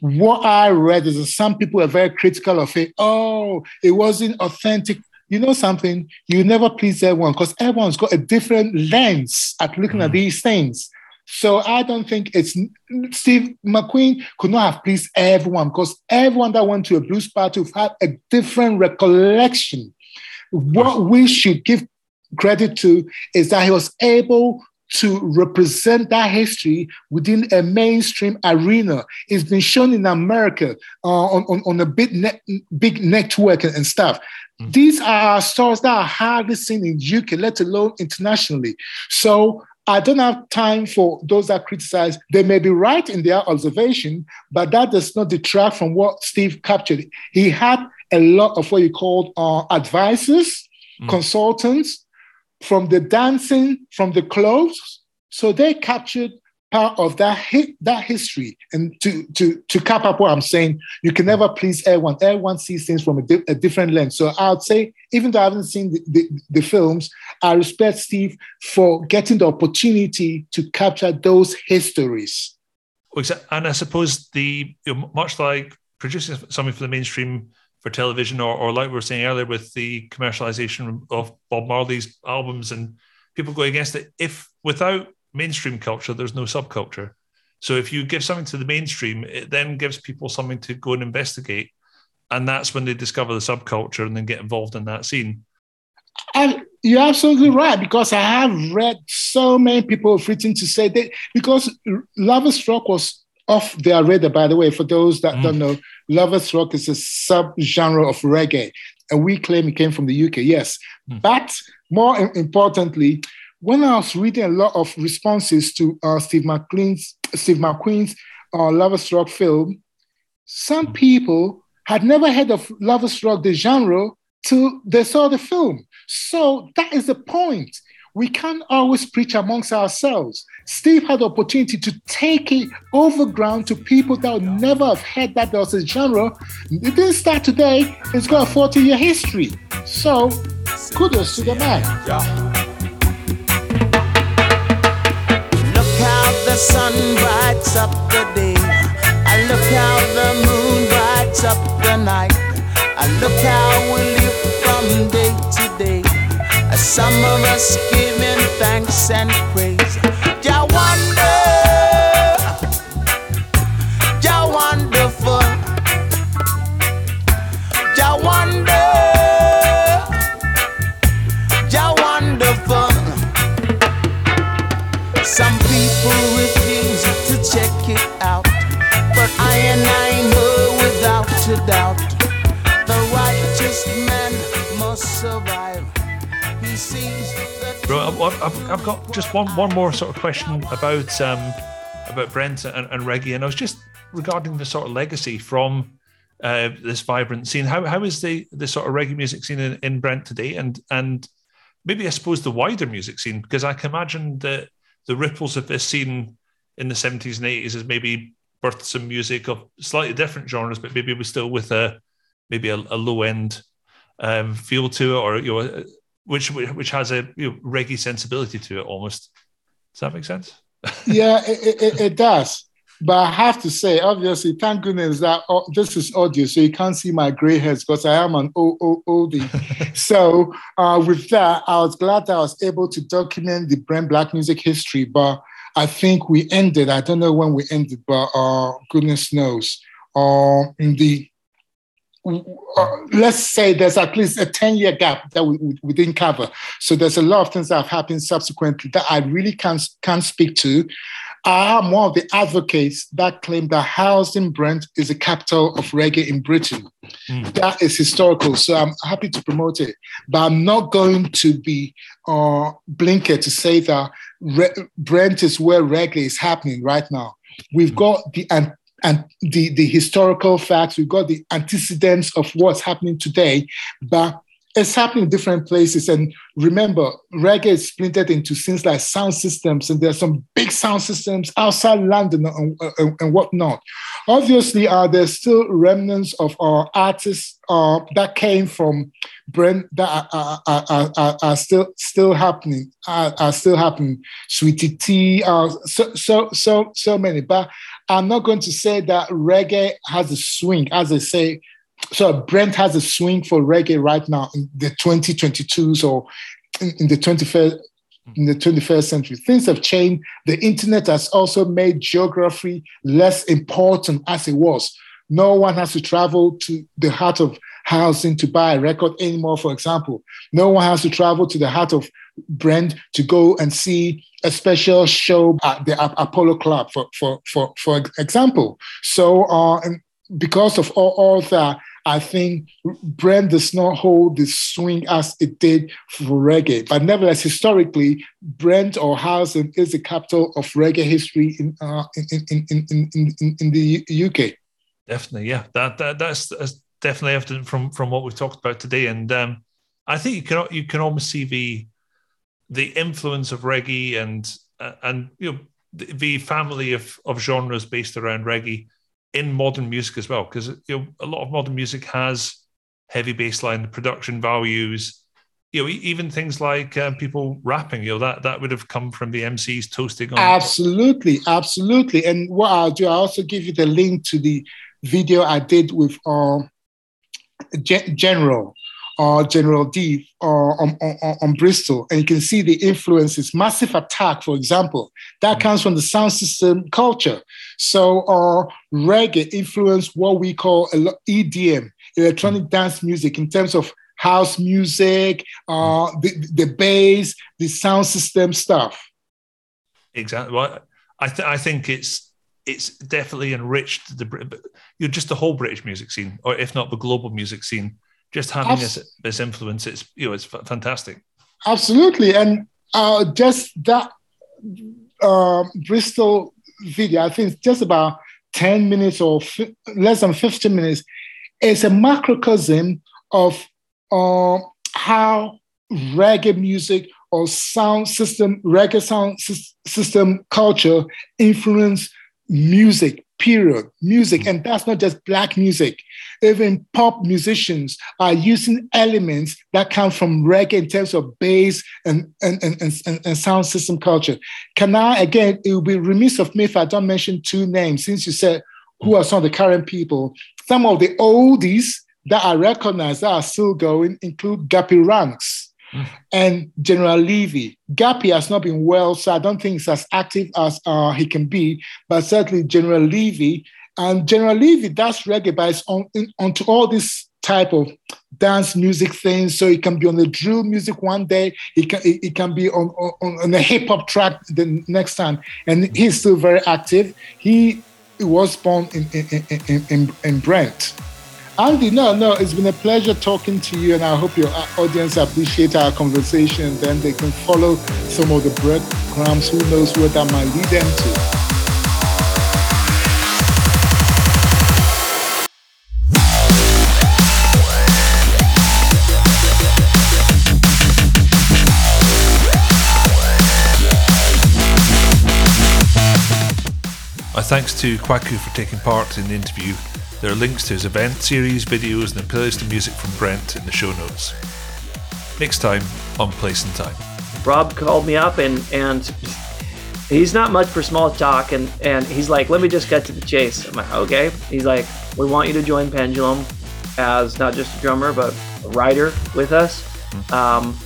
What I read is that some people are very critical of it. Oh, it wasn't authentic. You know something? You never please everyone because everyone's got a different lens at looking mm. at these things. So I don't think it's Steve McQueen could not have pleased everyone because everyone that went to a blues party had a different recollection. What we should give credit to is that he was able to represent that history within a mainstream arena. It's been shown in America uh, on, on, on, a big, net, big network and, and stuff. Mm. These are stars that are hardly seen in UK, let alone internationally. So I don't have time for those that criticize. They may be right in their observation, but that does not detract from what Steve captured. He had a lot of what you called uh, advisors, mm. consultants from the dancing, from the clothes. So they captured part of that hit, that history. And to to to cap up what I'm saying, you can never please everyone. Everyone sees things from a, di- a different lens. So I would say, even though I haven't seen the, the, the, films, I respect Steve for getting the opportunity to capture those histories.
And I suppose the you know, much like producing something for the mainstream for television, or, or like we were saying earlier with the commercialization of Bob Marley's albums and people going against it, if without mainstream culture, there's no subculture. So if you give something to the mainstream, it then gives people something to go and investigate. And that's when they discover the subculture and then get involved in that scene.
And you're absolutely right, because I have read so many people have written to say that because Lovers Rock was off their radar, by the way, for those that mm. don't know, Lovers Rock is a sub-genre of reggae. And we claim it came from the UK, yes. Mm. But more importantly, when I was reading a lot of responses to uh, Steve McQueen's Steve McQueen's uh, Lovers Rock film, some people had never heard of Lovers Rock, the genre, till they saw the film. So that is the point. We can't always preach amongst ourselves. Steve had the opportunity to take it over ground to people that would never have heard that there was a genre. It didn't start today, it's got a 40 year history. So kudos to the man. Yeah.
Sun brights up the day. I look how the moon brights up the night. I look how we live from day to day. Some of us giving thanks and praise. Jah wonder,
I've, got just one one more sort of question about um, about Brent and, and reggae, and I was just regarding the sort of legacy from uh, this vibrant scene. How how is the the sort of reggae music scene in, in Brent today, and and maybe I suppose the wider music scene, because I can imagine that the ripples of this scene in the seventies and eighties has maybe birthed some music of slightly different genres, but maybe was still with a maybe a, a low end um, feel to it, or you know, which which has a you know, reggae sensibility to it almost. Does that make sense?
yeah, it, it, it, does. But I have to say, obviously, thank goodness that oh, this is audio, so you can't see my gray hairs because I am an old, oldie. so, uh, with that, I was glad that I was able to document the Brent Black music history. But I think we ended, I don't know when we ended, but uh, goodness knows, uh, in the uh, let's say there's at least a 10 year gap that we, we, didn't cover. So there's a lot of things that have happened subsequently that I really can't, can't speak to. I am one of the advocates that claim that Harlesden Brent is the capital of reggae in Britain. Mm. That is historical, so I'm happy to promote it. But I'm not going to be uh, blinkered to say that Re- Brent is where reggae is happening right now. We've mm. got the and, and the, the historical facts, we've got the antecedents of what's happening today, but it's happening in different places. And remember, reggae is splintered into things like sound systems, and there's some big sound systems outside London and, and, and whatnot. Obviously, uh, there's still remnants of our artists uh, that came from Brent that are, are, are, are, still still happening, are, are still happening. Sweetie T, uh, so so so so many. But I'm not going to say that reggae has a swing, as I say. So Brent has a swing for reggae right now in the 2022s or in, in the 21st in the 21st century. Things have changed. The internet has also made geography less important as it was. No one has to travel to the heart of Harlesden to buy a record anymore, for example. No one has to travel to the heart of Brent to go and see a special show at the Apollo Club, for for for for example. So, uh, because of all, all that, I think Brent does not hold the swing as it did for reggae. But nevertheless, historically, Brent or Harlesden is the capital of reggae history in uh, in, in, in, in, in, the UK.
Definitely, yeah. That, that that's, that's definitely evident from from what we've talked about today. And um, I think you can you can almost see the the influence of reggae and uh, and you know the, the, family of of genres based around reggae in modern music as well because you know a lot of modern music has heavy bassline production values. You know even things like um, people rapping you know that that would have come from the mcs toasting on
absolutely absolutely. And what i'll do i'll also give you the link to the video i did with uh, general or General D or on, on, on, Bristol, and you can see the influences. Massive Attack, for example, that mm. comes from the sound system culture. So, uh, reggae influenced what we call EDM, electronic mm. dance music, in terms of house music, uh, mm. the, the bass, the sound system stuff.
Exactly. Well, I, th- I think it's it's definitely enriched the you're just the whole British music scene, or if not the global music scene just having Abs- this this influence it's you know it's fantastic.
Absolutely. And uh, just that uh, bristol video i think it's just about 10 minutes or fi- less than 15 minutes it's a macrocosm of uh, how reggae music or sound system reggae sound system culture influence music period music and that's not just black music. Even pop musicians are using elements that come from reggae in terms of bass and, and, and, and, and sound system culture. Can i again it would be remiss of me if i don't mention two names since you said who are some of the current people. Some of the oldies that i recognize that are still going include Gappy Ranks and General Levy. Gappy has not been well, so I don't think he's as active as uh, he can be, but certainly General Levy. And General Levy does reggae, but it's on, in, onto all this type of dance music things. So he can be on the drill music one day, he can he can be on, on, on a hip hop track the next time. And he's still very active. He was born in, in, in, in, in Brent. Andy, no, no, it's been a pleasure talking to you, and I hope your uh, audience appreciate our conversation. Then they can follow some of the breadcrumbs. Who knows where that might lead them to?
My thanks to Kwaku for taking part in the interview. There are links to his event series, videos, and a playlist of music from Brent in the show notes. Next time on Place and Time.
Rob called me up and and he's not much for small talk and and he's like, let me just get to the chase. I'm like, okay. He's like, we want you to join Pendulum as not just a drummer but a writer with us, um,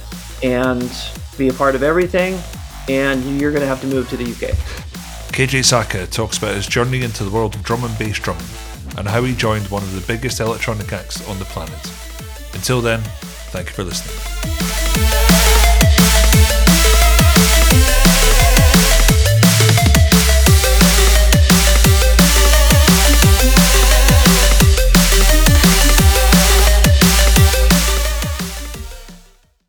and be a part of everything. And you're gonna have to move to the UK.
KJ Sawka talks about his journey into the world of drum and bass drumming and how he joined one of the biggest electronic acts on the planet. Until then, thank you for listening.